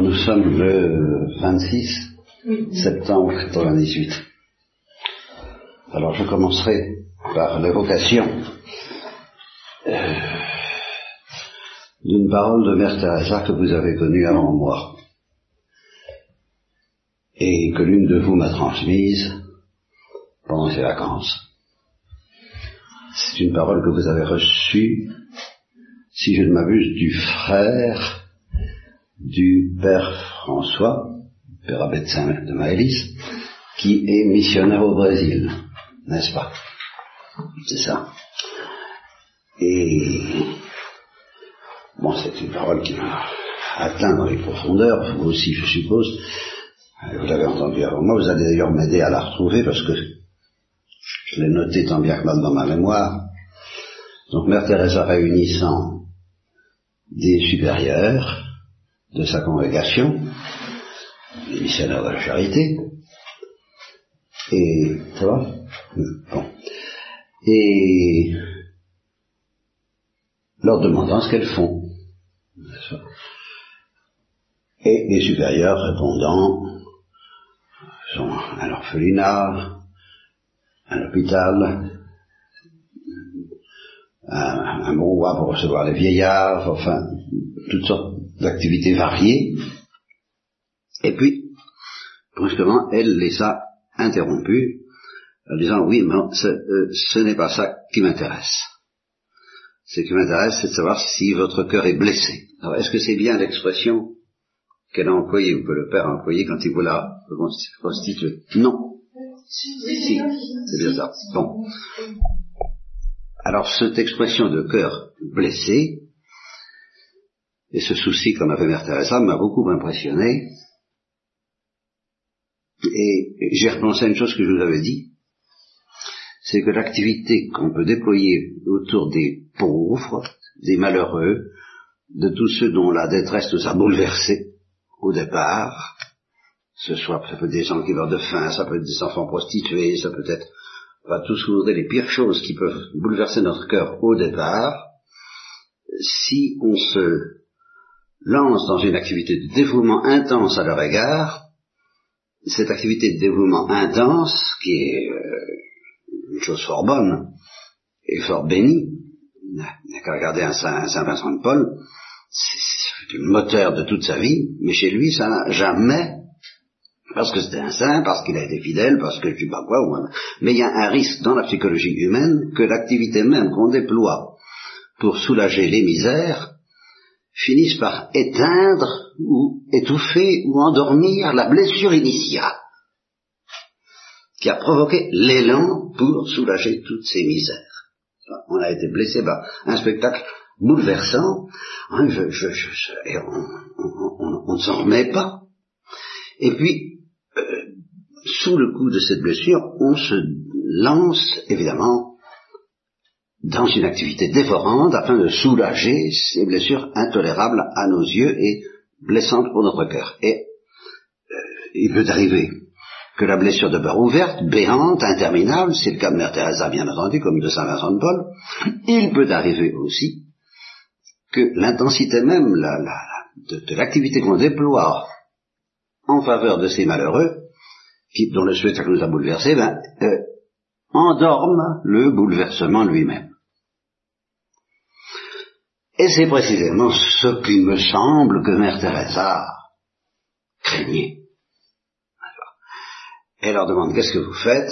nous sommes le 26 septembre 98. Alors je commencerai par l'évocation euh, d'une parole de Mère Teresa que vous avez connue avant moi et que l'une de vous m'a transmise pendant ses vacances. C'est une parole que vous avez reçue, si je ne m'abuse, du frère du père François, père abbé de Maëlys, qui est missionnaire au Brésil, n'est-ce pas? C'est ça. Et bon, c'est une parole qui m'a atteint dans les profondeurs, vous aussi je suppose. Vous l'avez entendu avant moi, vous allez d'ailleurs m'aider à la retrouver parce que je l'ai noté tant bien que mal dans ma mémoire. Donc Mère Teresa réunissant des supérieurs, de sa congrégation, les missionnaires de la charité, et, ça va Bon. Et leur demandant ce qu'elles font. Et les supérieurs répondant sont un orphelinat, un hôpital, un, un brouhaha pour recevoir les vieillards, enfin, toutes sortes d'activités variées, et puis, brusquement, elle les a interrompus en disant oui, mais ce, euh, ce n'est pas ça qui m'intéresse. Ce qui m'intéresse, c'est de savoir si votre cœur est blessé. Alors, est-ce que c'est bien l'expression qu'elle a employée ou que le père a employée quand il vous l'a constitué Non. Si, c'est bien ça. Bon. Alors, cette expression de cœur blessé, et ce souci qu'en avait Mère Teresa m'a beaucoup impressionné. Et j'ai repensé à une chose que je vous avais dit, c'est que l'activité qu'on peut déployer autour des pauvres, des malheureux, de tous ceux dont la détresse nous a bouleversés au départ, ce soit, des gens qui meurent de faim, ça peut être des enfants prostitués, ça peut être, pas tous vous les pires choses qui peuvent bouleverser notre cœur au départ, si on se lance dans une activité de dévouement intense à leur égard, cette activité de dévouement intense, qui est euh, une chose fort bonne et fort bénie, n'a qu'à regarder un Saint, Vincent de Paul, c'est le moteur de toute sa vie, mais chez lui, ça n'a jamais, parce que c'était un saint, parce qu'il a été fidèle, parce que je sais pas quoi, mais il y a un risque dans la psychologie humaine que l'activité même qu'on déploie pour soulager les misères finissent par éteindre ou étouffer ou endormir la blessure initiale qui a provoqué l'élan pour soulager toutes ces misères. On a été blessé par un spectacle bouleversant, hein, et on, ne s'en remet pas. Et puis, sous le coup de cette blessure, on se lance évidemment dans une activité dévorante afin de soulager ces blessures intolérables à nos yeux et blessantes pour notre cœur. Et euh, il peut arriver que la blessure demeure ouverte, béante, interminable, c'est le cas de Mère Teresa bien entendu, comme de Saint Vincent de Paul. Il peut arriver aussi que l'intensité même de, l'activité qu'on déploie en faveur de ces malheureux, qui, dont le spectacle nous a bouleversés, ben, euh, endorme le bouleversement lui-même. Et c'est précisément ce qui me semble que Mère Teresa craignait. Elle leur demande qu'est-ce que vous faites?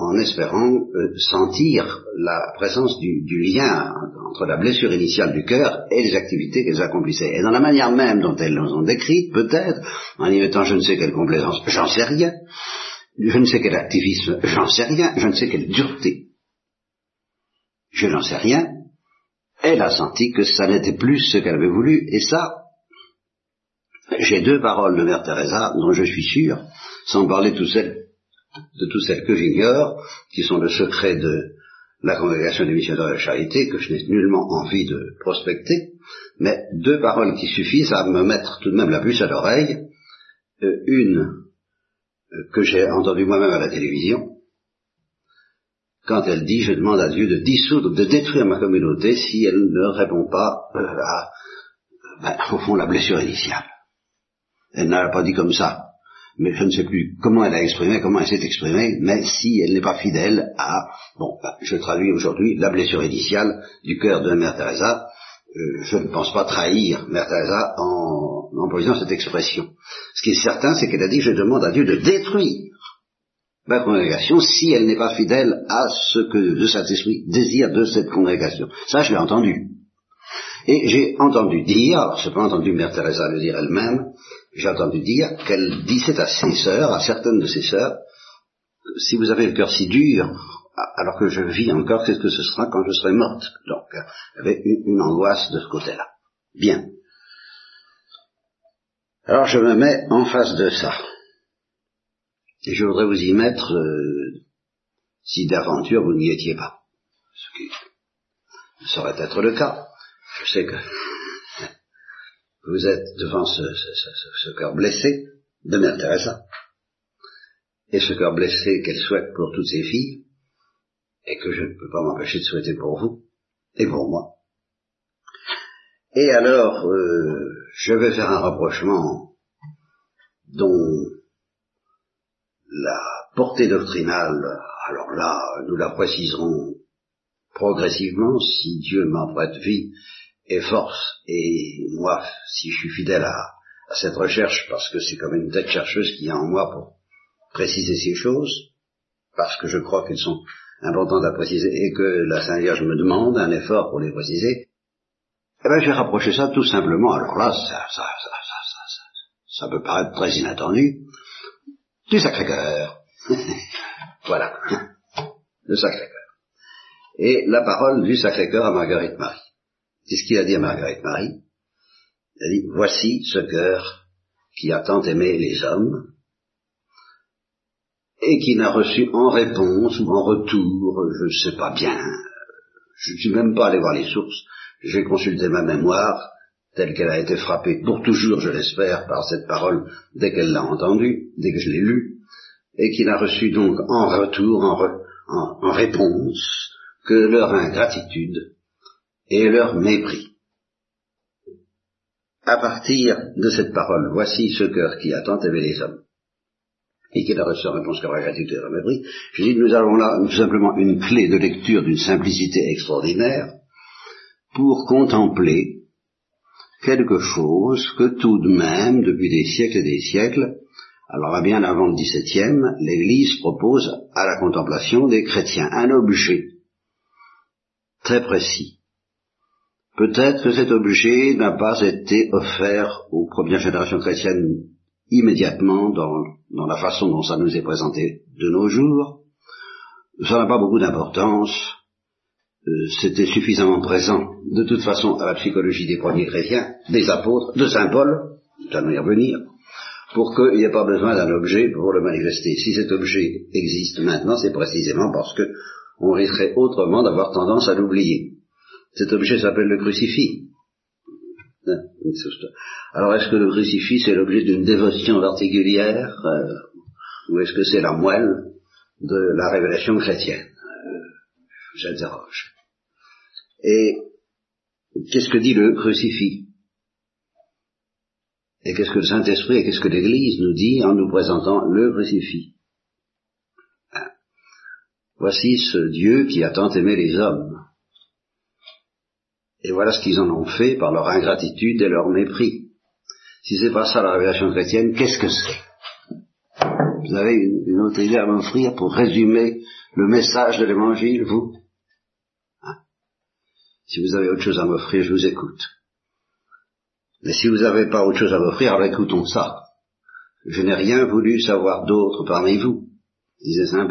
En, espérant euh, sentir la présence du, lien entre la blessure initiale du cœur et les activités qu'elles accomplissaient. Et dans la manière même dont elles nous ont décrites, peut-être, en y mettant je ne sais quelle complaisance, j'en sais rien, je ne sais quel activisme, j'en sais rien, je ne sais quelle dureté, je n'en sais rien, elle a senti que ça n'était plus ce qu'elle avait voulu, et ça, j'ai deux paroles de Mère Teresa dont je suis sûr, sans parler de toutes celles, que j'ignore, qui sont le secret de la congrégation des missionnaires de la charité, que je n'ai nullement envie de prospecter, mais deux paroles qui suffisent à me mettre tout de même la puce à l'oreille, euh, une euh, que j'ai entendue moi-même à la télévision, quand elle dit je demande à Dieu de dissoudre, de détruire ma communauté si elle ne répond pas euh, à, ben, au fond, la blessure initiale. Elle n'a pas dit comme ça. Mais je ne sais plus comment elle a exprimé, comment elle s'est exprimée, mais si elle n'est pas fidèle à, bon, ben, je traduis aujourd'hui la blessure initiale du cœur de Mère Teresa, euh, je ne pense pas trahir Mère Teresa en employant cette expression. Ce qui est certain, c'est qu'elle a dit, je demande à Dieu de détruire ma congrégation si elle n'est pas fidèle à ce que le Saint-Esprit désire de cette congrégation. Ça, je l'ai entendu. Et j'ai entendu dire, alors je n'ai pas entendu Mère Teresa le dire elle-même, j'ai entendu dire qu'elle disait à ses sœurs, à certaines de ses sœurs, si vous avez le cœur si dur, alors que je vis encore, qu'est-ce que ce sera quand je serai morte? Donc, il y avait une, angoisse de ce côté-là. Bien. Alors je me mets en face de ça. Et je voudrais vous y mettre euh, si d'aventure vous n'y étiez pas. Ce qui saurait être le cas. Je sais que vous êtes devant ce, cœur blessé de Mère Teresa, et ce cœur blessé qu'elle souhaite pour toutes ses filles, et que je ne peux pas m'empêcher de souhaiter pour vous, et pour moi. Et alors, euh, je vais faire un rapprochement dont la portée doctrinale, alors là, nous la préciserons progressivement, si Dieu m'en prête vie et force, et moi, si je suis fidèle à, cette recherche, parce que c'est comme une tête chercheuse qui a en moi pour préciser ces choses, parce que je crois qu'elles sont importantes à préciser et que la Sainte Vierge me demande un effort pour les préciser, eh bien, je vais rapprocher ça tout simplement. Alors là, ça, ça, ça, ça, ça peut paraître très inattendu, du Sacré-Cœur. voilà, le Sacré-Cœur. Et la parole du Sacré-Cœur à Marguerite Marie. C'est ce qu'il a dit à Marguerite Marie. Il a dit, voici ce cœur qui a tant aimé les hommes et qui n'a reçu en réponse ou en retour, je ne sais pas bien, je ne suis même pas allé voir les sources, j'ai consulté ma mémoire, telle qu'elle a été frappée pour toujours, je l'espère, par cette parole dès qu'elle l'a entendue, dès que je l'ai lue, et qui n'a reçu donc en retour, en réponse, que leur ingratitude et leur mépris. À partir de cette parole, voici ce cœur qui a tant les hommes, et qui n'a reçu en réponse que leur ingratitude et leur mépris, je dis nous avons là tout simplement une clé de lecture d'une simplicité extraordinaire pour contempler quelque chose que tout de même, depuis des siècles et des siècles, alors bien avant le XVIIe, l'Église propose à la contemplation des chrétiens. Un objet très précis, Peut-être que cet objet n'a pas été offert aux premières générations chrétiennes immédiatement dans, la façon dont ça nous est présenté de nos jours. Ça n'a pas beaucoup d'importance. Euh, c'était suffisamment présent de toute façon à la psychologie des premiers chrétiens, des apôtres, de Saint Paul, nous y revenir, pour qu'il n'y ait pas besoin d'un objet pour le manifester. Si cet objet existe maintenant, c'est précisément parce que on risquerait autrement d'avoir tendance à l'oublier. Cet objet s'appelle le crucifix. Hein, Alors est-ce que le crucifix c'est l'objet d'une dévotion particulière euh, ou est-ce que c'est la moelle de la révélation chrétienne euh, J'interroge. Et qu'est-ce que dit le crucifix? Et qu'est-ce que le Saint-Esprit et qu'est-ce que l'Église nous dit en nous présentant le crucifix? Hein. Voici ce Dieu qui a tant aimé les hommes et voilà ce qu'ils en ont fait par leur ingratitude et leur mépris. Si c'est pas ça la révélation chrétienne, qu'est-ce que c'est? Vous avez une, autre idée à m'offrir pour résumer le message de l'évangile, vous? Hein? Si vous avez autre chose à m'offrir, je vous écoute. Mais si vous n'avez pas autre chose à m'offrir, alors écoutons ça. Je n'ai rien voulu savoir d'autre parmi vous, disait Saint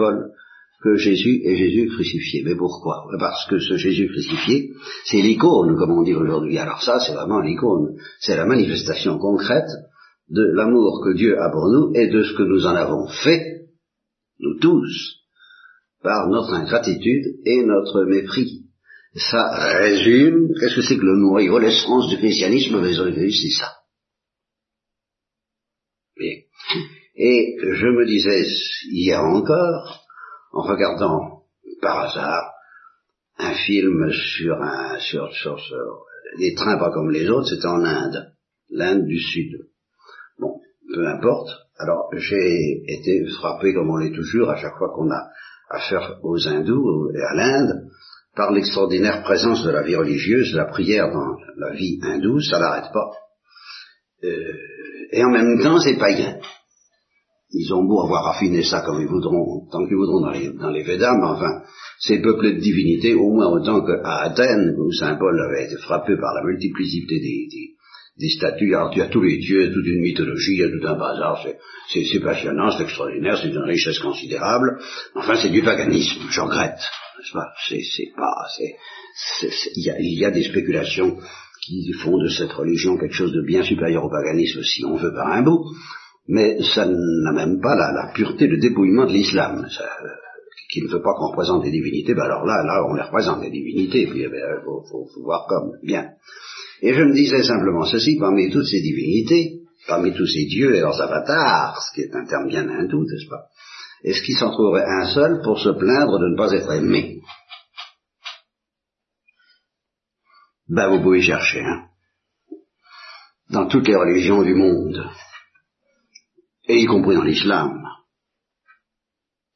que Jésus est Jésus crucifié. Mais pourquoi? Parce que ce Jésus crucifié, c'est l'icône, comme on dit aujourd'hui. Alors ça, c'est vraiment l'icône. C'est la manifestation concrète de l'amour que Dieu a pour nous et de ce que nous en avons fait, nous tous, par notre ingratitude et notre mépris. Ça résume, qu'est-ce que c'est que le noyau, l'essence du christianisme, c'est ça. Et je me disais hier encore, en regardant par hasard un film sur un sur, sur, des trains pas comme les autres, c'était en Inde, l'Inde du Sud. Bon, peu importe. Alors j'ai été frappé, comme on l'est toujours, à chaque fois qu'on a affaire aux hindous et à l'Inde, par l'extraordinaire présence de la vie religieuse, de la prière dans la vie hindoue, ça n'arrête pas. Euh, et en même temps, c'est païen. Ils ont beau avoir raffiné ça comme ils voudront, tant qu'ils voudront dans les, dans les Védas, mais enfin, c'est peuplé de divinité au moins autant qu'à Athènes, où Saint Paul avait été frappé par la multiplicité des, des, statues. Alors tu as tous les dieux, toute une mythologie, il y a tout un bazar, c'est passionnant, c'est extraordinaire, c'est d'une richesse considérable. Enfin, c'est du paganisme, je regrette. C'est pas, c'est, il y a des spéculations qui font de cette religion quelque chose de bien supérieur au paganisme, si on veut par un bout, mais ça n'a même pas la, pureté de dépouillement de l'islam, qui ne veut pas qu'on représente des divinités, ben alors là, là, on les représente des divinités, puis il eh faut, faut, voir comme, bien. Et je me disais simplement ceci, parmi toutes ces divinités, parmi tous ces dieux et leurs avatars, ce qui est un terme bien hindou, n'est-ce pas, est-ce qu'il s'en trouverait un seul pour se plaindre de ne pas être aimé? Ben, vous pouvez chercher, hein. Dans toutes les religions du monde, et y compris dans l'islam,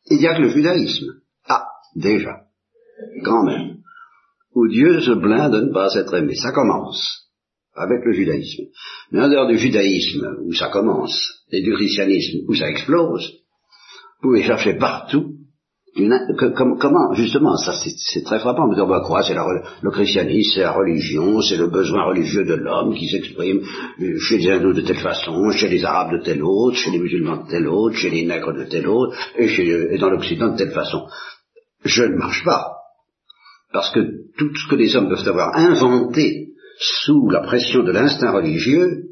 il n'y a que le judaïsme. Ah, déjà, quand même, où Dieu se plaint de ne pas être aimé. Ça commence avec le judaïsme. Mais en dehors du judaïsme, où ça commence, et du christianisme, où ça explose, vous pouvez chercher partout comment, justement, ça c'est très frappant, on va croire, c'est le christianisme, c'est la religion, c'est le besoin religieux de l'homme qui s'exprime chez les hindous de telle façon, chez les arabes de telle autre, chez les musulmans de telle autre, chez les nègres de telle autre, et, et dans l'Occident de telle façon. Je ne marche pas. Parce que tout ce que les hommes peuvent avoir inventé sous la pression de l'instinct religieux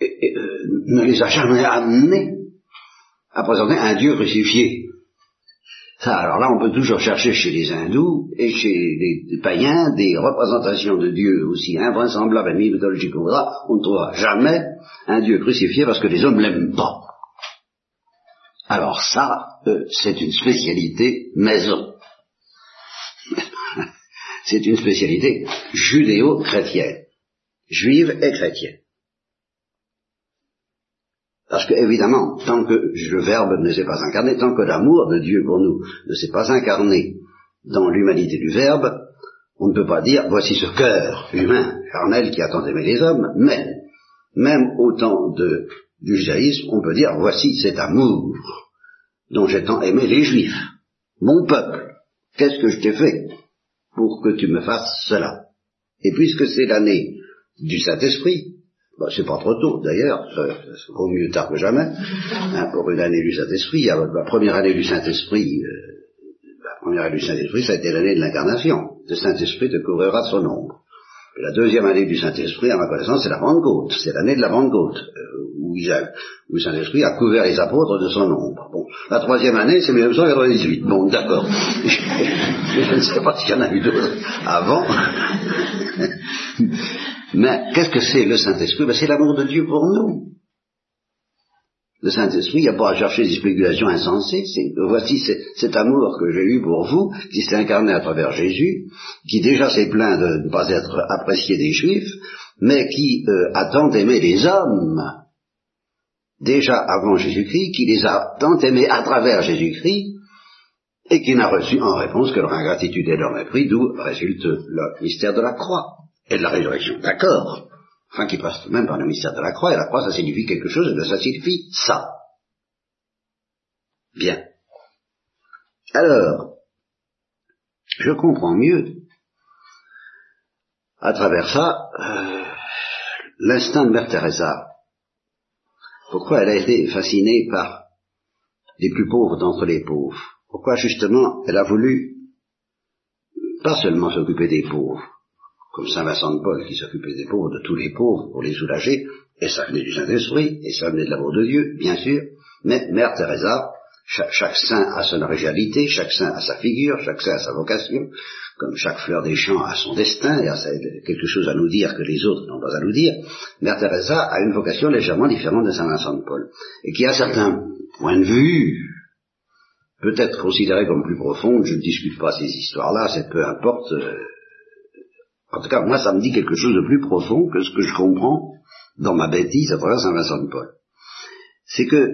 euh, ne les a jamais amenés à présenter un Dieu crucifié. Ça, alors là, on peut toujours chercher chez les hindous et chez les païens des représentations de Dieu aussi invraisemblables à une mythologie qu'on voudra. On ne trouvera jamais un Dieu crucifié parce que les hommes l'aiment pas. Alors ça, euh, c'est une spécialité maison. c'est une spécialité judéo-chrétienne, juive et chrétienne. Parce que, évidemment, tant que le Verbe ne s'est pas incarné, tant que l'amour de Dieu pour nous ne s'est pas incarné dans l'humanité du Verbe, on ne peut pas dire, voici ce cœur humain, charnel, qui a tant aimé les hommes, mais, même au temps du judaïsme, on peut dire, voici cet amour dont j'ai tant aimé les Juifs, mon peuple. Qu'est-ce que je t'ai fait pour que tu me fasses cela? Et puisque c'est l'année du Saint-Esprit, bah, c'est pas trop tôt, d'ailleurs, vaut mieux tard que jamais. Hein, pour une année du Saint-Esprit, la première année du Saint-Esprit, euh, la première année du Saint-Esprit, ça a été l'année de l'incarnation. Le Saint-Esprit te couvrira de son ombre. Et la deuxième année du Saint-Esprit, à ma connaissance, c'est la Pentecôte. C'est l'année de la Pentecôte, euh, où, où le Saint-Esprit a couvert les apôtres de son ombre. Bon, la troisième année, c'est 1998. Bon, d'accord. je ne sais pas s'il y en a eu d'autres avant. Mais qu'est-ce que c'est le Saint-Esprit? Ben, C'est l'amour de Dieu pour nous. Le Saint-Esprit, il n'y a pas à chercher des spéculations insensées. voici cet amour que j'ai eu pour vous, qui s'est incarné à travers Jésus, qui déjà s'est plaint de ne pas être apprécié des Juifs, mais qui euh, a tant aimé les hommes, déjà avant Jésus-Christ, qui les a tant aimés à travers Jésus-Christ, et qui n'a reçu en réponse que leur ingratitude et leur mépris, d'où résulte le mystère de la croix et de la résurrection, d'accord, enfin qui passe même par le mystère de la croix, et la croix ça signifie quelque chose, ça signifie ça. Bien. Alors, je comprends mieux, à travers ça, euh, l'instinct de Mère Teresa. Pourquoi elle a été fascinée par les plus pauvres d'entre les pauvres? Pourquoi justement elle a voulu pas seulement s'occuper des pauvres, comme Saint Vincent de Paul qui s'occupait des pauvres, de tous les pauvres, pour les soulager, et ça venait du Saint-Esprit, et ça venait de l'amour de Dieu, bien sûr, mais Mère Teresa, chaque, saint a son originalité, chaque saint a sa figure, chaque saint a sa vocation, comme chaque fleur des champs a son destin et a quelque chose à nous dire que les autres n'ont pas à nous dire, Mère Teresa a une vocation légèrement différente de Saint Vincent de Paul, et qui a certains points de vue, peut-être considérés comme plus profondes, je ne discute pas ces histoires-là, c'est peu importe, euh, en tout cas, moi, ça me dit quelque chose de plus profond que ce que je comprends dans ma bêtise à travers Saint Vincent de Paul. c'est que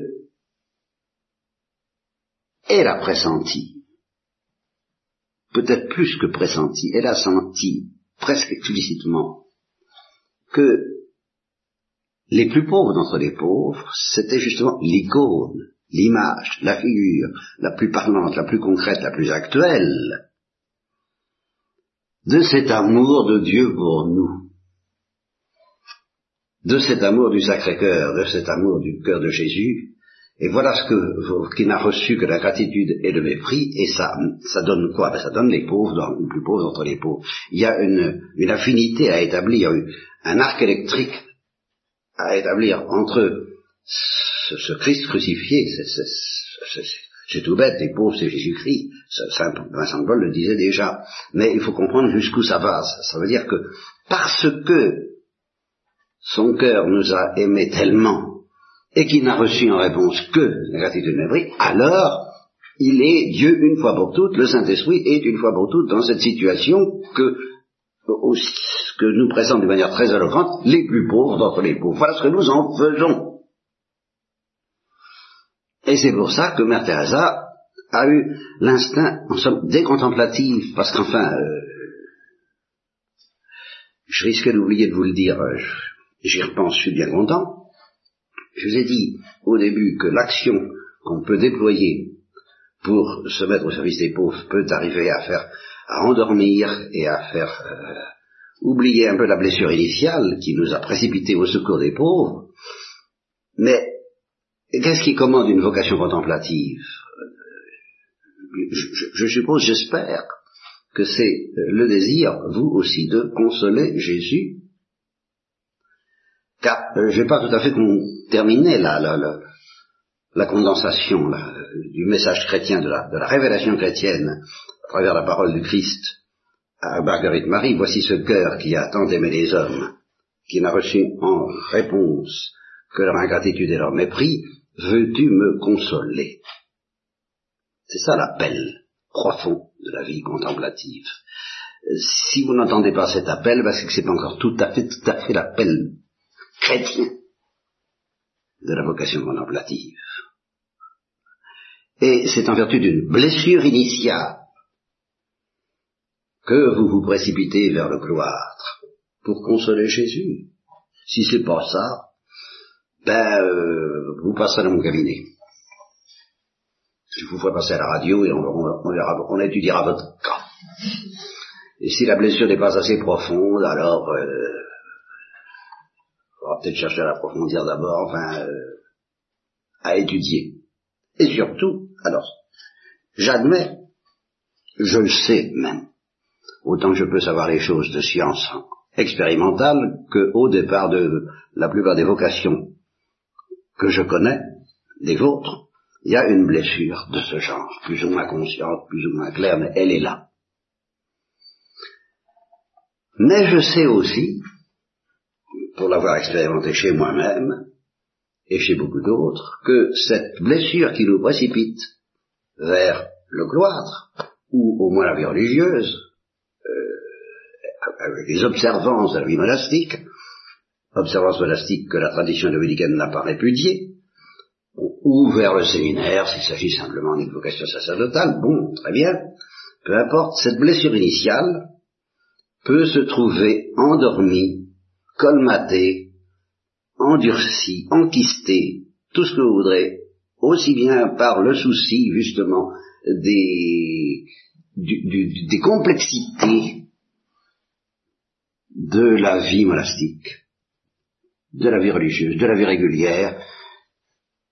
elle a pressenti, peut-être plus que pressenti, elle a senti presque explicitement que les plus pauvres d'entre les pauvres, c'était justement l'icône, l'image, la figure la plus parlante, la plus concrète, la plus actuelle de cet amour de Dieu pour nous, de cet amour du Sacré-Cœur, de cet amour du cœur de Jésus, et voilà ce que, qui n'a reçu que la gratitude et le mépris, et ça, ça donne quoi? Ben, Ça donne les pauvres, les plus pauvres entre les pauvres. Il y a une, affinité à établir, un arc électrique à établir entre ce, ce Christ crucifié, c'est tout bête, les pauvres c'est Jésus-Christ, Vincent de Paul le disait déjà, mais il faut comprendre jusqu'où ça va. Ça veut dire que parce que son cœur nous a aimés tellement et qu'il n'a reçu en réponse que la gratitude mépris, alors il est Dieu une fois pour toutes, le Saint-Esprit est une fois pour toutes dans cette situation que, que nous présente de manière très éloquente les plus pauvres d'entre les pauvres. Voilà ce que nous en faisons. Et c'est pour ça que Mère Teresa a eu l'instinct, en somme, décontemplatif, parce qu'enfin, euh, je risquais d'oublier de vous le dire, euh, j'y repense, je suis bien content, je vous ai dit au début que l'action qu'on peut déployer pour se mettre au service des pauvres peut arriver à faire, à endormir et à faire euh, oublier un peu la blessure initiale qui nous a précipité au secours des pauvres. Mais qu'est-ce qui commande une vocation contemplative? Je, suppose, j'espère, que c'est le désir, vous aussi, de consoler Jésus car euh, je n'ai pas tout à fait terminé la, la, la, condensation du message chrétien, de la, de la révélation chrétienne à travers la parole du Christ à Marguerite Marie. Voici ce cœur qui a tant aimé les hommes, qui n'a reçu en réponse que leur ingratitude et leur mépris. Veux-tu me consoler? C'est ça l'appel profond de la vie contemplative. Si vous n'entendez pas cet appel, parce que c'est pas encore tout à fait, tout à fait l'appel chrétien de la vocation contemplative. Et c'est en vertu d'une blessure initiale que vous vous précipitez vers le cloître pour consoler Jésus. Si c'est pas ça, ben euh, vous passerez dans mon cabinet. Je vous ferai passer à la radio et on, on, étudiera votre cas. Et si la blessure n'est pas assez profonde, alors euh, on va peut-être chercher à l'approfondir d'abord, enfin, euh, à étudier. Et surtout, alors, j'admets, je le sais même, autant que je peux savoir les choses de science expérimentale, que au départ de la plupart des vocations que je connais, des vôtres, il y a une blessure de ce genre, plus ou moins consciente, plus ou moins claire, mais elle est là. Mais je sais aussi pour l'avoir expérimenté chez moi-même et chez beaucoup d'autres, que cette blessure qui nous précipite vers le cloître, ou au moins la vie religieuse, euh, avec les observances de la vie monastique, observances monastiques que la tradition dominicaine n'a pas répudiées, ou vers le séminaire, s'il s'agit simplement d'une vocation sacerdotale, bon, très bien, peu importe, cette blessure initiale peut se trouver endormie colmaté, endurci, enquisté, tout ce que vous voudrez, aussi bien par le souci justement des, des complexités de la vie monastique, de la vie religieuse, de la vie régulière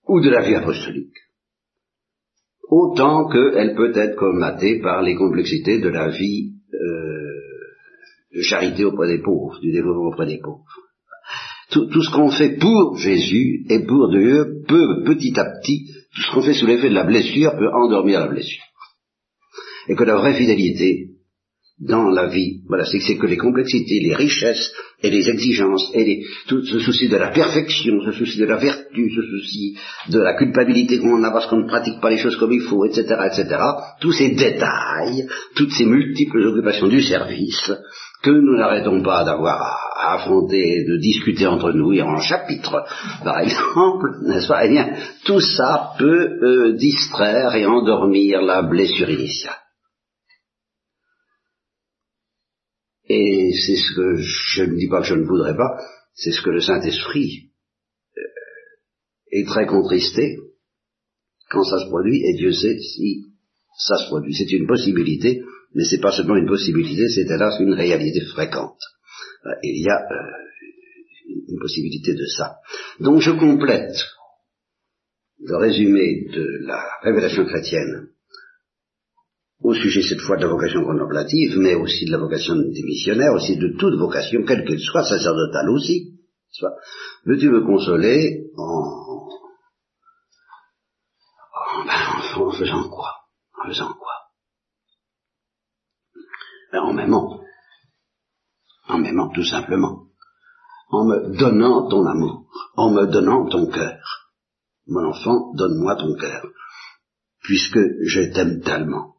ou de la vie apostolique. Autant qu'elle peut être colmatée par les complexités de la vie de charité auprès des pauvres, du développement auprès des pauvres. Tout, ce qu'on fait pour Jésus et pour Dieu peut petit à petit, tout ce qu'on fait sous l'effet de la blessure peut endormir la blessure. Et que la vraie fidélité dans la vie, voilà, c'est que les complexités, les richesses et les exigences et les, tout ce souci de la perfection, ce souci de la vertu, ce souci de la culpabilité qu'on a parce qu'on ne pratique pas les choses comme il faut, etc., etc., tous ces détails, toutes ces multiples occupations du service, que nous n'arrêtons pas d'avoir à, affronter, de discuter entre nous, et en chapitre, par exemple, n'est-ce pas? Eh bien, tout ça peut euh, distraire et endormir la blessure initiale. Et c'est ce que je ne dis pas que je ne voudrais pas, c'est ce que le Saint-Esprit euh, est très contristé quand ça se produit, et Dieu sait si ça se produit. C'est une possibilité, mais c'est pas seulement une possibilité, c'est hélas une réalité fréquente. Euh, il y a euh, une possibilité de ça. Donc je complète le résumé de la révélation chrétienne au sujet cette fois de la vocation contemplative, mais aussi de la vocation des missionnaires, aussi de toute vocation, quelle qu'elle soit, sacerdotale aussi. Veux-tu me consoler en, ben, en faisant quoi? En faisant quoi? Ben, En m'aimant. En m'aimant tout simplement. En me donnant ton amour. En me donnant ton cœur. Mon enfant, donne-moi ton cœur. Puisque je t'aime tellement.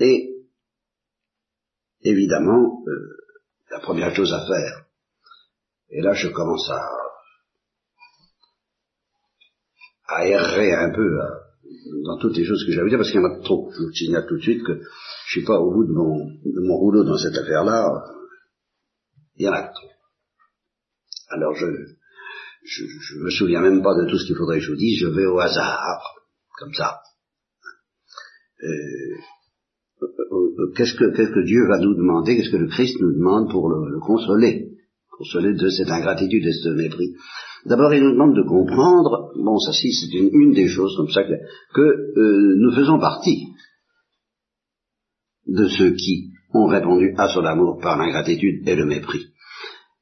Et, évidemment, euh, la première chose à faire, et là je commence à, à errer un peu dans toutes les choses que j'avais dit, parce qu'il y en a trop. Je vous signale tout de suite que je suis pas au bout de mon, de mon rouleau dans cette affaire-là. Il y en a trop. Alors je, je, je me souviens même pas de tout ce qu'il faudrait que je vous dise, je vais au hasard, comme ça. Euh, qu'est-ce que, qu'est-ce que Dieu va nous demander, qu'est-ce que le Christ nous demande pour le, consoler, consoler de cette ingratitude et de ce mépris. D'abord, il nous demande de comprendre, bon, ça si, c'est une, des choses comme ça, que, que euh, nous faisons partie de ceux qui ont répondu à son amour par l'ingratitude et le mépris.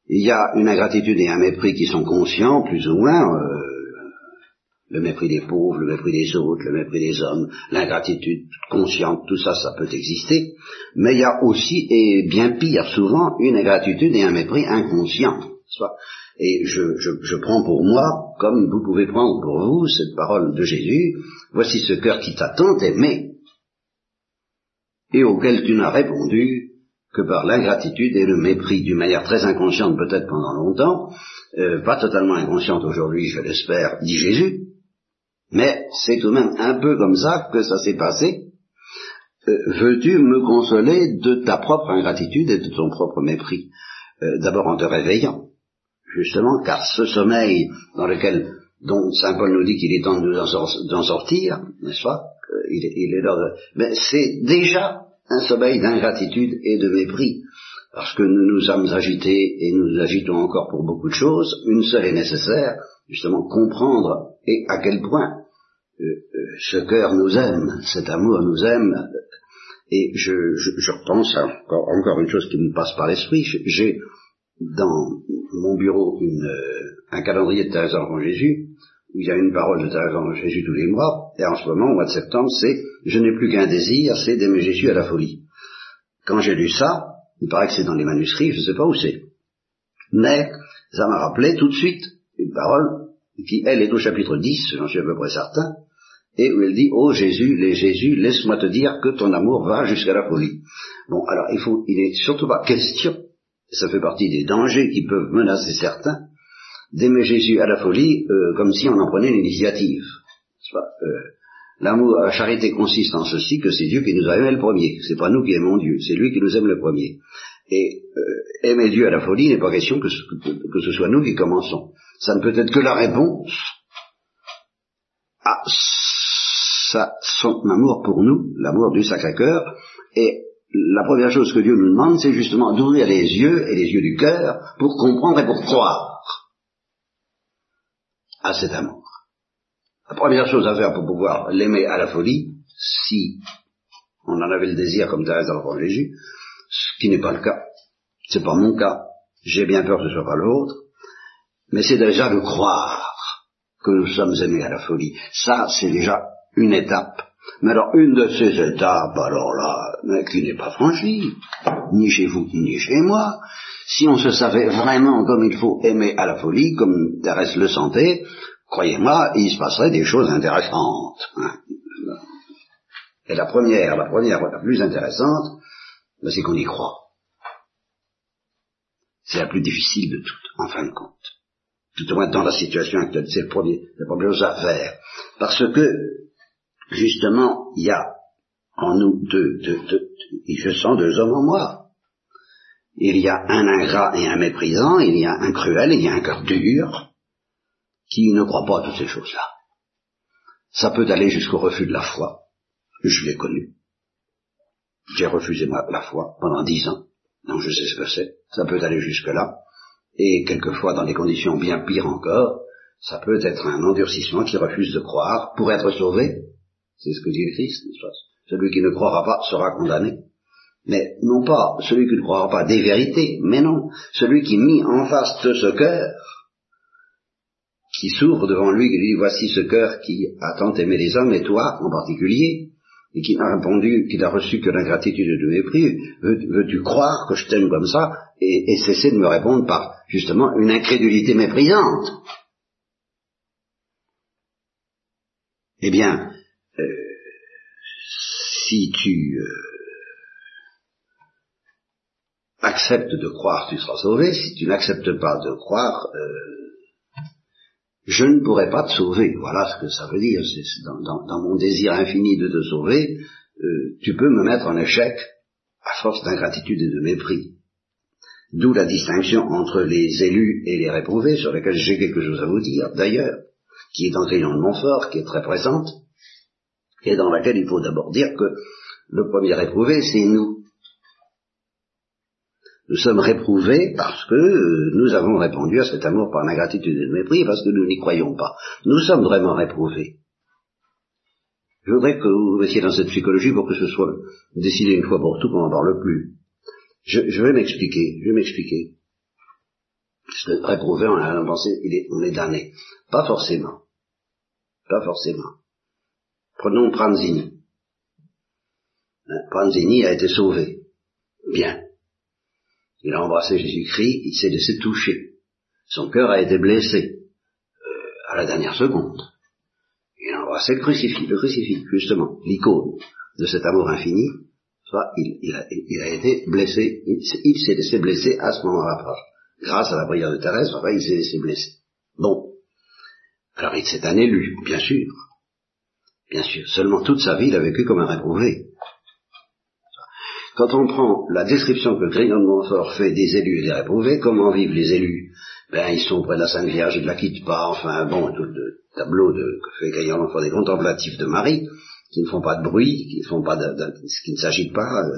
Il y a une ingratitude et un mépris qui sont conscients, plus ou moins, euh, le mépris des pauvres, le mépris des autres, le mépris des hommes, l'ingratitude consciente, tout ça, ça peut exister. Mais il y a aussi, et bien pire souvent, une ingratitude et un mépris inconscient. Et je, je, je, prends pour moi, comme vous pouvez prendre pour vous, cette parole de Jésus, voici ce cœur qui t'a tant aimé, et auquel tu n'as répondu que par l'ingratitude et le mépris, d'une manière très inconsciente peut-être pendant longtemps, euh, pas totalement inconsciente aujourd'hui, je l'espère, dit Jésus, mais c'est tout de même un peu comme ça que ça s'est passé. Euh, veux-tu me consoler de ta propre ingratitude et de ton propre mépris? Euh, D'abord en te réveillant, justement, car ce sommeil dans lequel, dont Saint Paul nous dit qu'il est temps de nous en, sortir, n'est-ce pas? Euh, il, est là Mais c'est déjà un sommeil d'ingratitude et de mépris, parce que nous nous sommes agités et nous agitons encore pour beaucoup de choses. Une seule est nécessaire, justement comprendre et à quel point euh, euh, ce cœur nous aime, cet amour nous aime. Et je, repense à encore, une chose qui me passe par l'esprit. J'ai dans mon bureau euh, un calendrier de Thérèse en Jésus, où il y a une parole de Thérèse en Jésus tous les mois, et en ce moment, au mois de septembre, c'est Je n'ai plus qu'un désir, c'est d'aimer Jésus à la folie. Quand j'ai lu ça, il paraît que c'est dans les manuscrits, je ne sais pas où c'est. Mais ça m'a rappelé tout de suite une parole qui, elle, est au chapitre 10, j'en suis à peu près certain, et où elle dit, oh Jésus, les Jésus, laisse-moi te dire que ton amour va jusqu'à la folie. Bon, alors il faut, il n'est surtout pas question, ça fait partie des dangers qui peuvent menacer certains, d'aimer Jésus à la folie euh, comme si on en prenait l'initiative. Euh, l'amour, la charité consiste en ceci que c'est Dieu qui nous a aimé le premier. C'est pas nous qui aimons Dieu, c'est lui qui nous aime le premier. Et euh, aimer Dieu à la folie n'est pas question que ce soit nous qui commençons ça ne peut être que la réponse à son amour pour nous, l'amour du Sacré-Cœur, et la première chose que Dieu nous demande, c'est justement d'ouvrir les yeux et les yeux du cœur pour comprendre et pour croire à cet amour. La première chose à faire pour pouvoir l'aimer à la folie, si on en avait le désir comme Thérèse d'enfant Jésus, ce qui n'est pas le cas, c'est pas mon cas, j'ai bien peur que ce soit pas l'autre, mais c'est déjà de croire que nous sommes aimés à la folie. Ça, c'est déjà une étape. Mais alors, une de ces étapes, alors là, qui n'est pas franchie, ni chez vous, ni chez moi, si on se savait vraiment comme il faut aimer à la folie, comme Thérèse le sentait, croyez-moi, il se passerait des choses intéressantes. Et la première, la première, la plus intéressante, ben, c'est qu'on y croit. C'est la plus difficile de toutes, en fin de compte. Tout au moins dans la situation actuelle, c'est le premier, la première chose à faire. Parce que, justement, il y a en nous deux, deux, deux, je sens deux hommes en moi. Il y a un ingrat et un méprisant, il y a un cruel, il y a un cœur dur, qui ne croit pas à toutes ces choses-là. Ça peut aller jusqu'au refus de la foi. Je l'ai connu. J'ai refusé la foi pendant dix ans, donc je sais ce que c'est. Ça peut aller jusque-là. Et quelquefois, dans des conditions bien pires encore, ça peut être un endurcissement qui refuse de croire pour être sauvé. C'est ce que dit le Christ, Celui qui ne croira pas sera condamné. Mais non pas celui qui ne croira pas des vérités, mais non, celui qui mis en face de ce cœur, qui s'ouvre devant lui, qui lui dit voici ce cœur qui a tant aimé les hommes, et toi en particulier, et qui n'a répondu, qui n'a reçu que l'ingratitude et le mépris, veux-tu croire que je t'aime comme ça, et, cesser de me répondre par justement une incrédulité méprisante? Eh bien, euh, si tu euh, acceptes de croire, tu seras sauvé. Si tu n'acceptes pas de croire, euh, je ne pourrai pas te sauver. Voilà ce que ça veut dire. Dans, mon désir infini de te sauver, euh, tu peux me mettre en échec à force d'ingratitude et de mépris. D'où la distinction entre les élus et les réprouvés, sur lesquels j'ai quelque chose à vous dire, d'ailleurs, qui est dans Grillon de Montfort, qui est très présente, et dans laquelle il faut d'abord dire que le premier réprouvé, c'est nous. Nous sommes réprouvés parce que euh, nous avons répondu à cet amour par l'ingratitude et le mépris, parce que nous n'y croyons pas. Nous sommes vraiment réprouvés. Je voudrais que vous mettiez dans cette psychologie pour que ce soit décidé une fois pour tout qu'on n'en parle plus. Je, vais m'expliquer, je vais m'expliquer. Parce que réprouvé, on a pensé, il est, on est damné. Pas forcément. Pas forcément. Prenons Pranzini. Hein, Pranzini a été sauvé. Bien. Il a embrassé Jésus-Christ, il s'est laissé toucher. Son cœur a été blessé euh, à la dernière seconde. Il a embrassé le crucifix, le crucifix, justement, l'icône de cet amour infini. Soit il, a, été blessé, il, s'est laissé blesser à ce moment-là, grâce à la prière de Thérèse, enfin, il s'est laissé blesser. Bon. Alors, c'est un élu, bien sûr. Bien sûr. Seulement toute sa vie, il a vécu comme un réprouvé. Quand on prend la description que Grignon de Montfort fait des élus et des réprouvés, comment vivent les élus? Ben, ils sont près de la Sainte Vierge, ils ne la quittent pas, enfin, bon, tout le tableau de, que fait Grignon de Montfort des contemplatifs de Marie, qui ne font pas de bruit, qui ne font pas qui ne s'agit pas, euh,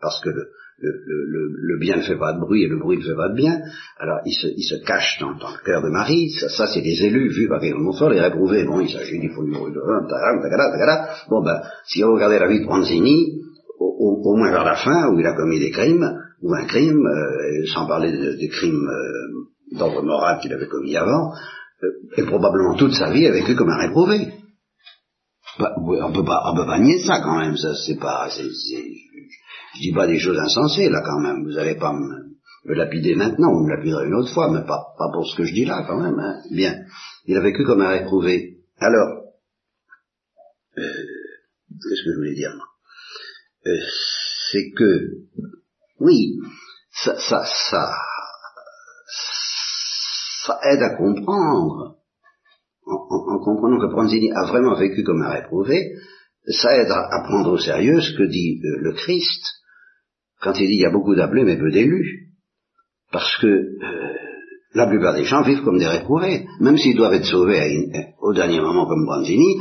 parce que le, le, bien ne fait pas de bruit et le bruit ne fait pas de bien. Alors, ils se, ils se cachent dans, le cœur de Marie. Ça, ça c'est des élus vus par Grignon de Montfort, les réprouvés. Bon, il s'agit du fond du de Bon, ben, si vous regardez la vie de Bronzini, au, moins vers la fin, où il a commis des crimes, ou un crime, euh, sans parler des crimes euh, d'ordre moral qu'il avait commis avant, euh, et probablement toute sa vie a vécu comme un réprouvé. Bah, on peut pas, peut pas nier ça quand même. Ça, c'est pas, c'est, je dis pas des choses insensées là quand même. Vous allez pas me, lapider maintenant, vous me lapiderez une autre fois, mais pas, pas pour ce que je dis là quand même. Hein. Bien, il a vécu comme un réprouvé. Alors, qu'est-ce que je voulais dire moi? Euh, c'est que, oui, ça, ça, ça, ça aide à comprendre, en, comprenant que Pranzini a vraiment vécu comme un réprouvé, ça aide à, prendre au sérieux ce que dit euh, le Christ quand il dit il y a beaucoup d'appelés mais peu d'élus. Parce que euh, la plupart des gens vivent comme des réprouvés. Même s'ils doivent être sauvés au dernier moment comme Branzini,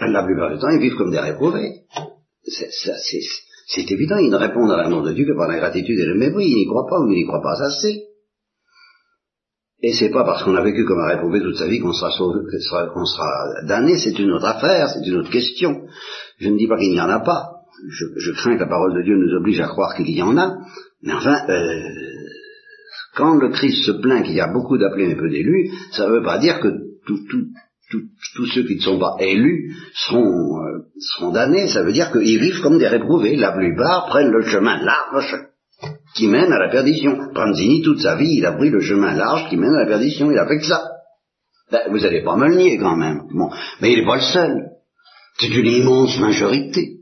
la plupart du temps ils vivent comme des réprouvés c'est évident, ils ne répondent à l'amour de Dieu que par la gratitude et le mépris, ils n'y croient pas ou ils n'y croient pas assez. Et c'est pas parce qu'on a vécu comme un réprouvé toute sa vie qu'on sera sauvé, qu'on sera, damné, c'est une autre affaire, c'est une autre question. Je ne dis pas qu'il n'y en a pas. Je, crains que la parole de Dieu nous oblige à croire qu'il y en a. Mais enfin, euh, quand le Christ se plaint qu'il y a beaucoup d'appelés mais peu d'élus, ça ne veut pas dire que tout, tout, tous ceux qui ne sont pas élus seront, euh, seront damnés. Ça veut dire qu'ils vivent comme des réprouvés. La plupart prennent le chemin large qui mène à la perdition. Pranzini, toute sa vie, il a pris le chemin large qui mène à la perdition. Il a fait que ça. Ben, vous n'allez pas me le nier quand même. Bon, mais il n'est pas le seul. C'est une immense majorité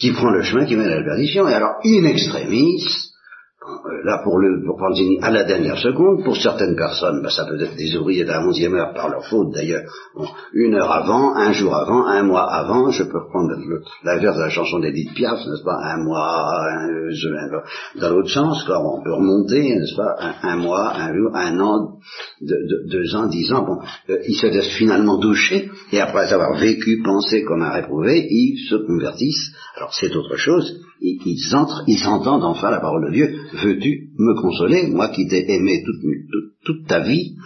qui prend le chemin qui mène à la perdition. Et alors, in extremis, là pour le pour à la dernière seconde, pour certaines personnes, ben, ça peut être des ouvriers de la onzième heure par leur faute d'ailleurs, une heure avant, un jour avant, un mois avant, je peux reprendre l'inverse de la chanson d'Edith Piaf, n'est-ce pas, un mois, un, dans l'autre sens, quoi, on peut remonter, n'est-ce pas, un, mois, un jour, un an, deux ans, dix ans, bon, euh, ils se laissent finalement doucher, et après avoir vécu, pensé comme un réprouvé, ils se convertissent, alors c'est autre chose, ils, entrent, ils entendent enfin la parole de Dieu, veux-tu me consoler, moi qui t'ai aimé toute, ta vie,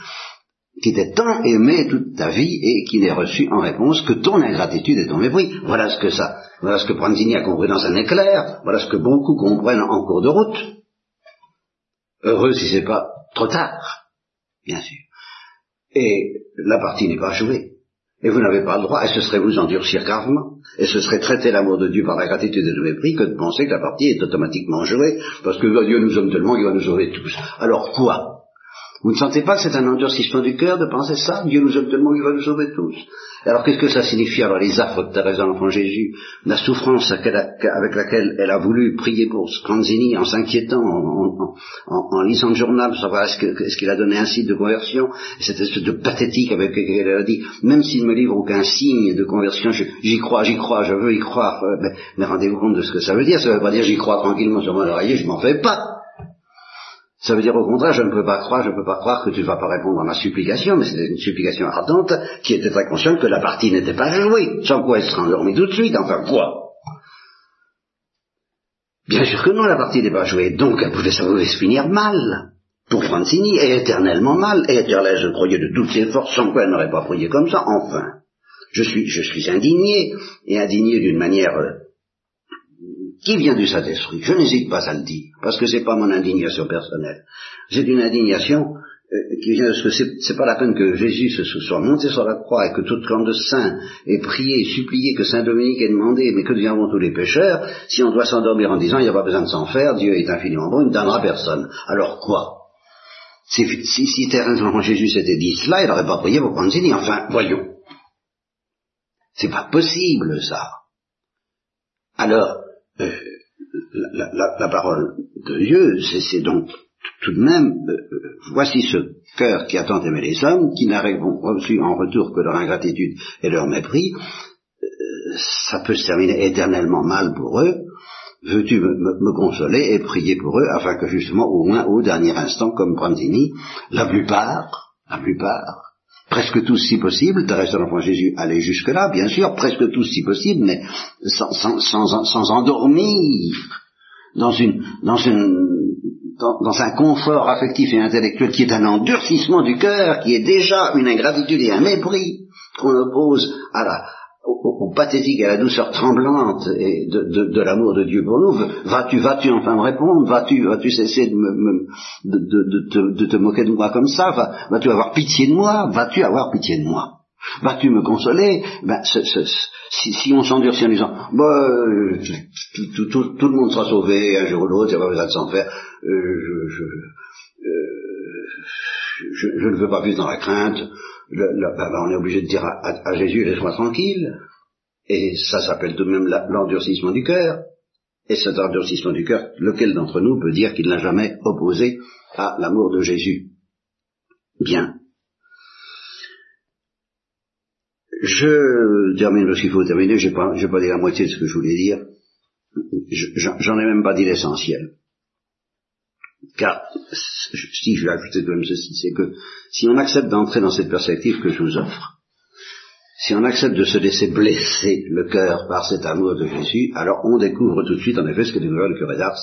qui t'ai tant aimé toute ta vie et qui n'ai reçu en réponse que ton ingratitude et ton mépris? Voilà ce que ça, voilà ce que Pranzini a compris dans un éclair, voilà ce que beaucoup comprennent en cours de route. Heureux si c'est pas trop tard, bien sûr. Et la partie n'est pas jouée. Et vous n'avez pas le droit, et ce serait vous endurcir gravement, et ce serait traiter l'amour de Dieu par la gratitude et le mépris que de penser que la partie est automatiquement jouée, parce que Dieu nous aime tellement, il va nous sauver tous. Alors quoi? Vous ne sentez pas que c'est un endurcissement du cœur de penser ça Dieu nous aime tellement qu'il va nous sauver tous. Alors qu'est-ce que ça signifie Alors les affres de Thérèse l'enfant Jésus, la souffrance avec laquelle elle a voulu prier pour Scanzini en s'inquiétant, en, lisant le journal savoir est-ce qu'il a donné un signe de conversion, cette espèce de pathétique avec laquelle elle a dit, même s'il ne me livre aucun signe de conversion, j'y crois, j'y crois, je veux y croire, euh, mais, rendez-vous compte de ce que ça veut dire, ça ne veut pas dire j'y crois tranquillement sur mon oreiller, je m'en fais pas. Ça veut dire au contraire, je ne peux pas croire, je ne peux pas croire que tu ne vas pas répondre à ma supplication, mais c'était une supplication ardente qui était très consciente que la partie n'était pas jouée, sans quoi elle serait endormie tout de suite, enfin quoi. Bien sûr que non, la partie n'est pas jouée, donc elle pouvait, se finir mal, pour Francini, et éternellement mal, et éternellement, je croyais de toutes ses forces, sans quoi elle n'aurait pas prié comme ça, enfin. Je suis, je suis indigné, et indigné d'une manière euh, qui vient du Saint-Esprit. Je n'hésite pas à le dire, parce que c'est pas mon indignation personnelle. C'est une indignation euh, qui vient de ce que c'est pas la peine que Jésus se soit monté sur la croix et que tout camp de saints ait prié, supplié, que Saint Dominique ait demandé, mais que deviendront tous les pécheurs, si on doit s'endormir en disant il n'y a pas besoin de s'en faire, Dieu est infiniment bon, il ne donnera personne. Alors quoi? Si, si, si Jésus s'était dit cela, il n'aurait pas prié pour dit, enfin, voyons. C'est pas possible, ça. Alors, euh, la, parole de Dieu, c'est donc tout de même, euh, euh, voici ce cœur qui a tant aimé les hommes, qui n'a reçu en retour que leur ingratitude et leur mépris, ça peut se terminer éternellement mal pour eux, veux-tu me, consoler et prier pour eux, afin que justement, au moins au dernier instant, comme Brandini, la plupart, la plupart, presque tous si possible, Thérèse de l'Enfant Jésus allait jusque-là, bien sûr, presque tous si possible, mais sans, sans, sans, sans endormir dans, une, dans, une, dans, dans, un confort affectif et intellectuel qui est un endurcissement du cœur, qui est déjà une ingratitude et un mépris qu'on oppose à la, au, pathétique et à la douceur tremblante et de, de, de l'amour de Dieu pour nous, vas-tu, vas-tu enfin me répondre, vas-tu, vas-tu cesser de, me, de, de, de, te moquer de moi comme ça, vas, tu avoir pitié de moi, vas-tu avoir pitié de moi, vas-tu me consoler, ben, si, si, on s'endurcit en disant, bah, tout, tout, tout, le monde sera sauvé un jour ou l'autre, il n'y a pas besoin de s'en faire, euh, je, je, euh, je, je, ne veux pas vivre dans la crainte, ben, ben, on est obligé de dire à, Jésus, laisse-moi tranquille. Et ça s'appelle tout de même l'endurcissement du cœur. Et cet endurcissement du cœur, lequel d'entre nous peut dire qu'il n'a jamais opposé à l'amour de Jésus? Bien. Je termine parce qu'il faut terminer, je n'ai pas, pas dit la moitié de ce que je voulais dire. J'en ai même pas dit l'essentiel. Car, si je vais ajouter quand même ceci, c'est que si on accepte d'entrer dans cette perspective que je vous offre, si on accepte de se laisser blesser le cœur par cet amour de Jésus, alors on découvre tout de suite, en effet, ce que découvre le curé d'Ars,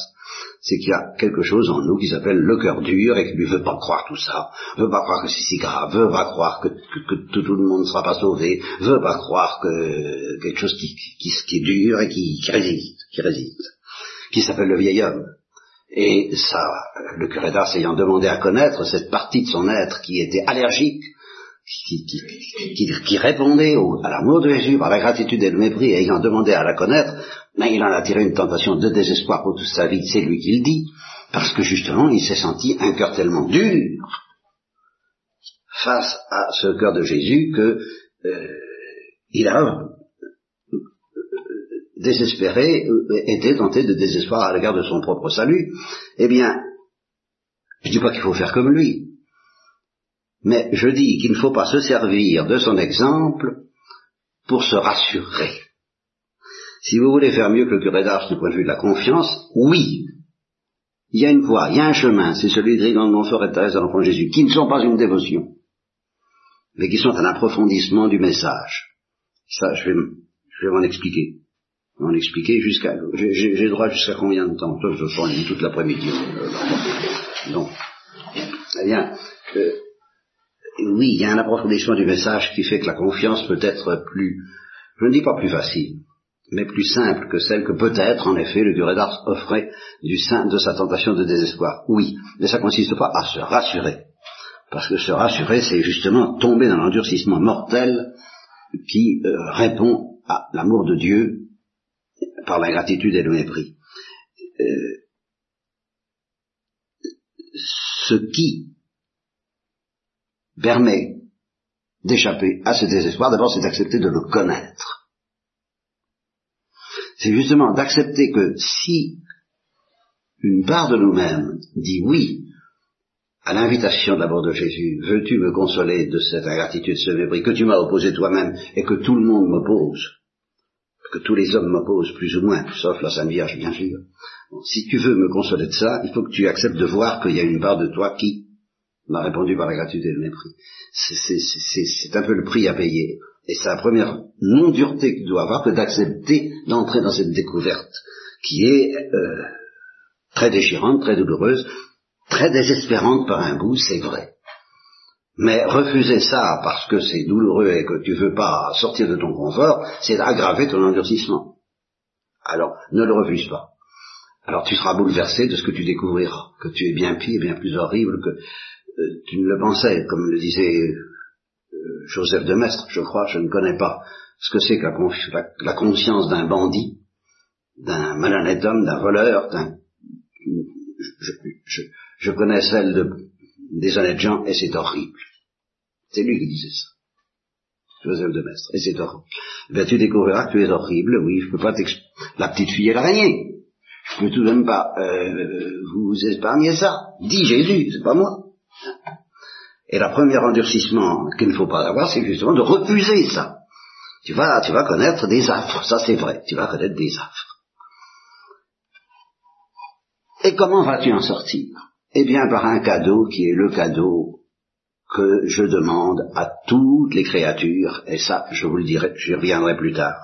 c'est qu'il y a quelque chose en nous qui s'appelle le cœur dur et qui ne veut pas croire tout ça, veut pas croire que c'est si grave, veut pas croire que, tout, le monde ne sera pas sauvé, veut pas croire que quelque chose qui, est dur et qui résiste, qui résiste, qui s'appelle le vieil homme. Et ça, le curé d'Ars ayant demandé à connaître cette partie de son être qui était allergique, qui, répondait à l'amour de Jésus par la gratitude et le mépris, ayant demandé à la connaître, mais il en a tiré une tentation de désespoir pour toute sa vie, c'est lui qui le dit, parce que justement il s'est senti un cœur tellement dur face à ce cœur de Jésus que euh, il a désespéré, euh, était tenté de désespoir à l'égard de son propre salut, eh bien, Je ne dis pas qu'il faut faire comme lui. Mais je dis qu'il ne faut pas se servir de son exemple pour se rassurer. Si vous voulez faire mieux que le curé d'Ars du point de vue de la confiance, oui, il y a une voie, il y a un chemin, c'est celui de Grigon de Montfort et de l'Enfant Jésus, qui ne sont pas une dévotion, mais qui sont un approfondissement du message. Ça, je vais, je vais m'en expliquer. M'en expliquer jusqu'à... J'ai droit jusqu'à combien de temps je suis toute l'après-midi. Donc, eh bien, euh, oui, il y a un approfondissement du message qui fait que la confiance peut être plus, je ne dis pas plus facile, mais plus simple que celle que peut-être, en effet, le curé d'Ars offrait du sein de sa tentation de désespoir. Oui, mais ça consiste pas à se rassurer. Parce que se rassurer, c'est justement tomber dans l'endurcissement mortel qui euh, répond à l'amour de Dieu par l'ingratitude et le mépris. Euh, ce qui permet d'échapper à ce désespoir, d'abord c'est d'accepter de le connaître c'est justement d'accepter que si une part de nous-mêmes dit oui à l'invitation d'abord de Jésus, veux-tu me consoler de cette ingratitude, ce mépris que tu m'as opposé toi-même et que tout le monde m'oppose, que tous les hommes m'opposent plus ou moins, sauf la Sainte Vierge bien sûr. si tu veux me consoler de ça, il faut que tu acceptes de voir qu'il y a une part de toi qui m'a répondu par la gratitude et le mépris. C'est un peu le prix à payer. Et c'est la première non-dureté qu'il doit avoir que d'accepter d'entrer dans cette découverte qui est euh, très déchirante, très douloureuse, très désespérante par un bout, c'est vrai. Mais refuser ça parce que c'est douloureux et que tu veux pas sortir de ton confort, c'est aggraver ton endurcissement. Alors, ne le refuse pas. Alors tu seras bouleversé de ce que tu découvriras, que tu es bien pire, bien plus horrible que euh, tu ne le pensais, comme le disait Joseph de Maistre, je crois, je ne connais pas ce que c'est que la, conscience d'un bandit, d'un malhonnête homme, d'un voleur, d'un... Je, connais celle de, des honnêtes gens et c'est horrible. C'est lui qui disait ça. Joseph de Maistre. Et c'est horrible. Ben, tu découvriras que tu es horrible, oui, je peux pas t'expliquer. La petite fille et l'araignée. Je peux tout de même pas euh, vous épargner ça. Dis Jésus, c'est pas moi. Et le premier endurcissement qu'il ne faut pas avoir, c'est justement de refuser ça. Tu vas, tu vas connaître des affres, ça c'est vrai, tu vas connaître des affres. Et comment vas-tu en sortir? Eh bien par un cadeau qui est le cadeau que je demande à toutes les créatures, et ça je vous le dirai, j'y reviendrai plus tard.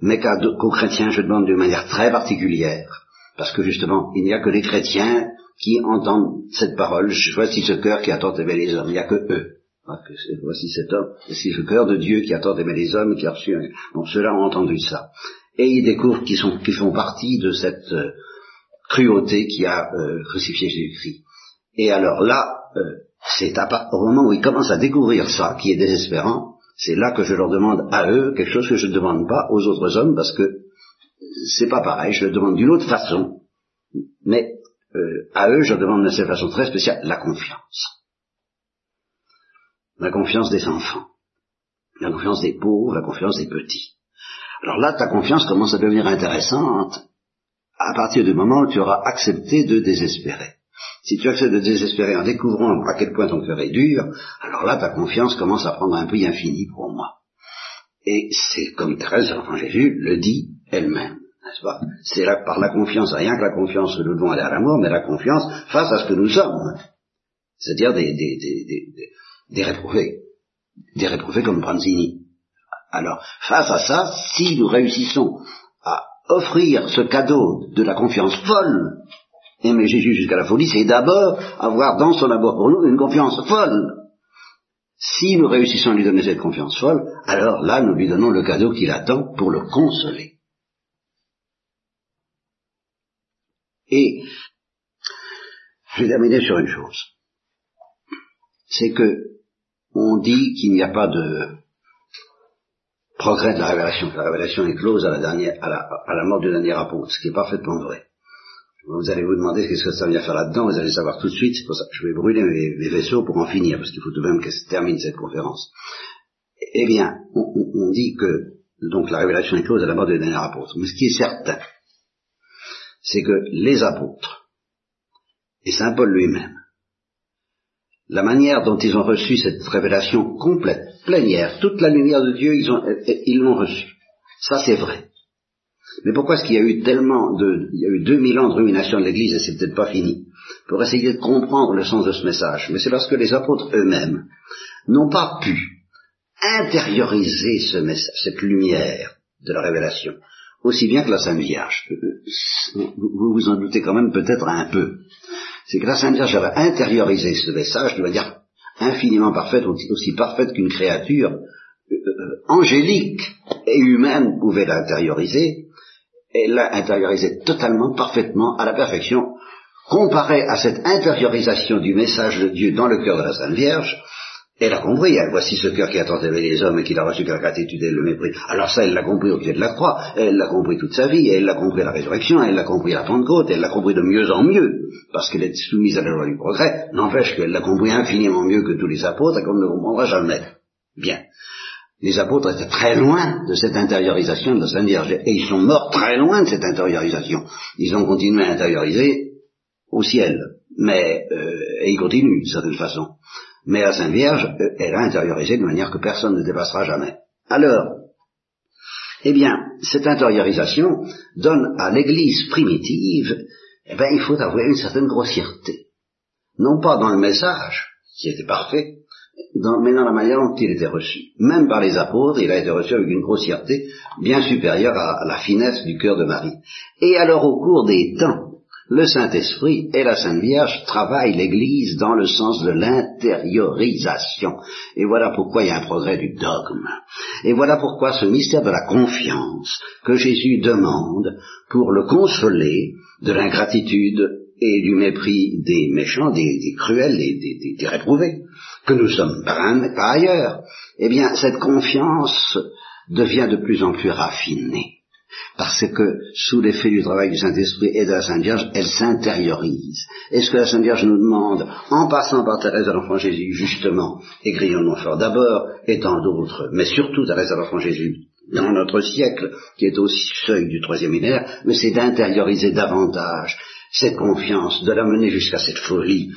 Mais qu'aux chrétiens je demande d'une manière très particulière, parce que justement il n'y a que les chrétiens qui entendent cette parole, voici ce cœur qui attend d'aimer les hommes, il n'y a que eux. Voici cet homme, c'est le cœur de Dieu qui attend d'aimer les hommes, qui a reçu un... Donc ceux-là ont entendu ça. Et ils découvrent qu'ils sont, font partie de cette euh, cruauté qui a euh, crucifié Jésus-Christ. Et alors là, euh, c'est au moment où ils commencent à découvrir ça, qui est désespérant, c'est là que je leur demande à eux quelque chose que je ne demande pas aux autres hommes, parce que c'est pas pareil, je le demande d'une autre façon, mais euh, à eux, je demande de cette façon très spéciale la confiance. La confiance des enfants, la confiance des pauvres, la confiance des petits. Alors là, ta confiance commence à devenir intéressante à partir du moment où tu auras accepté de désespérer. Si tu acceptes de désespérer en découvrant à quel point ton cœur est dur, alors là, ta confiance commence à prendre un prix infini pour moi. Et c'est comme Thérèse, l'enfant Jésus, le dit elle-même. C'est par la confiance, rien que la confiance que nous devons aller à l'amour, mais la confiance face à ce que nous sommes. C'est-à-dire des, des, des, des, réprouvés. Des réprouvés comme Pranzini. Alors, face à ça, si nous réussissons à offrir ce cadeau de la confiance folle, aimer Jésus jusqu'à la folie, c'est d'abord avoir dans son amour pour nous une confiance folle. Si nous réussissons à lui donner cette confiance folle, alors là, nous lui donnons le cadeau qu'il attend pour le consoler. Et je vais terminer sur une chose. C'est que on dit qu'il n'y a pas de progrès de la révélation, que la révélation est close à la, à la mort du dernier apôtre, ce qui est parfaitement vrai. Vous allez vous demander qu'est-ce que ça vient faire là-dedans, vous allez savoir tout de suite, c'est pour ça que je vais brûler mes, vaisseaux pour en finir, parce qu'il faut tout de même qu'elle se termine cette conférence. Eh bien, on, dit que donc la révélation est close à la mort du dernier apôtre. Mais ce qui est certain, c'est que les apôtres et Saint Paul lui-même la manière dont ils ont reçu cette révélation complète, plénière, toute la lumière de Dieu, ils, ont, ils l'ont reçue. Ça, c'est vrai. Mais pourquoi est-ce qu'il y a eu tellement de, il y a eu 2000 ans de ruination de l'Église et c'est peut-être pas fini? Pour essayer de comprendre le sens de ce message. Mais c'est parce que les apôtres eux-mêmes n'ont pas pu intérioriser ce message, cette lumière de la révélation, aussi bien que la Sainte Vierge. Vous vous en doutez quand même peut-être un peu. C'est que la Sainte Vierge avait intériorisé ce message de manière infiniment parfaite, aussi parfaite qu'une créature euh, euh, angélique et humaine pouvait l'intérioriser, elle l'a intériorisé totalement, parfaitement, à la perfection, comparé à cette intériorisation du message de Dieu dans le cœur de la Sainte Vierge, elle a compris, hein, voici ce cœur qui a tant les hommes et qui l'a reçu que la gratitude et le mépris. Alors ça, elle l'a compris au pied de la croix, elle l'a compris toute sa vie, elle l'a compris à la résurrection, elle l'a compris à la Pentecôte, elle l'a compris de mieux en mieux, parce qu'elle est soumise à la loi du progrès, n'empêche qu'elle l'a compris infiniment mieux que tous les apôtres et qu'on ne comprendra jamais. Bien les apôtres étaient très loin de cette intériorisation de la Sainte Vierge. Et ils sont morts très loin de cette intériorisation. Ils ont continué à intérioriser au ciel. Mais, euh, et ils continuent, d'une certaine façon. Mais la Sainte Vierge, euh, elle a intériorisé de manière que personne ne dépassera jamais. Alors, eh bien, cette intériorisation donne à l'Église primitive, eh bien, il faut avoir une certaine grossièreté. Non pas dans le message, qui était parfait, mais dans la manière dont il était reçu. Même par les apôtres, il a été reçu avec une grossièreté bien supérieure à, la finesse du cœur de Marie. Et alors au cours des temps, le Saint-Esprit et la Sainte Vierge travaillent l'Église dans le sens de l'intériorisation. Et voilà pourquoi il y a un progrès du dogme. Et voilà pourquoi ce mystère de la confiance que Jésus demande pour le consoler de l'ingratitude et du mépris des méchants, des, cruels, des, des, réprouvés, que nous sommes par, ailleurs, eh bien, cette confiance devient de plus en plus raffinée. Parce que, sous l'effet du travail du Saint-Esprit et de la Sainte Vierge, elle s'intériorise. Et ce que la Sainte Vierge nous demande, en passant par Thérèse de l'Enfant Jésus, justement, et Grillon fort d'abord, et tant d'autres, mais surtout Thérèse de l'Enfant Jésus, dans notre siècle, qui est au seuil du troisième millénaire, mais c'est d'intérioriser davantage cette confiance, de l'amener jusqu'à cette folie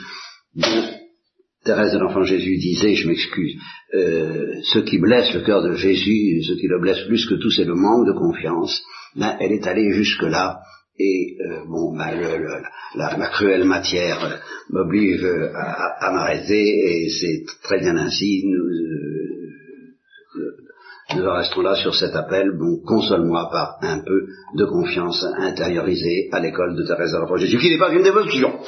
Thérèse de l'Enfant Jésus disait, je m'excuse, euh, ce qui blesse le cœur de Jésus, ce qui le blesse plus que tout, c'est le manque de confiance. Ben, elle est allée jusque-là, et euh, bon, ben, la, cruelle matière euh, m'oblige à, à m'arrêter, et c'est très bien ainsi. Nous, en restons là sur cet appel, bon, console-moi par un peu de confiance intériorisée à l'école de Thérèse de Jésus, qui n'est pas une dévotion.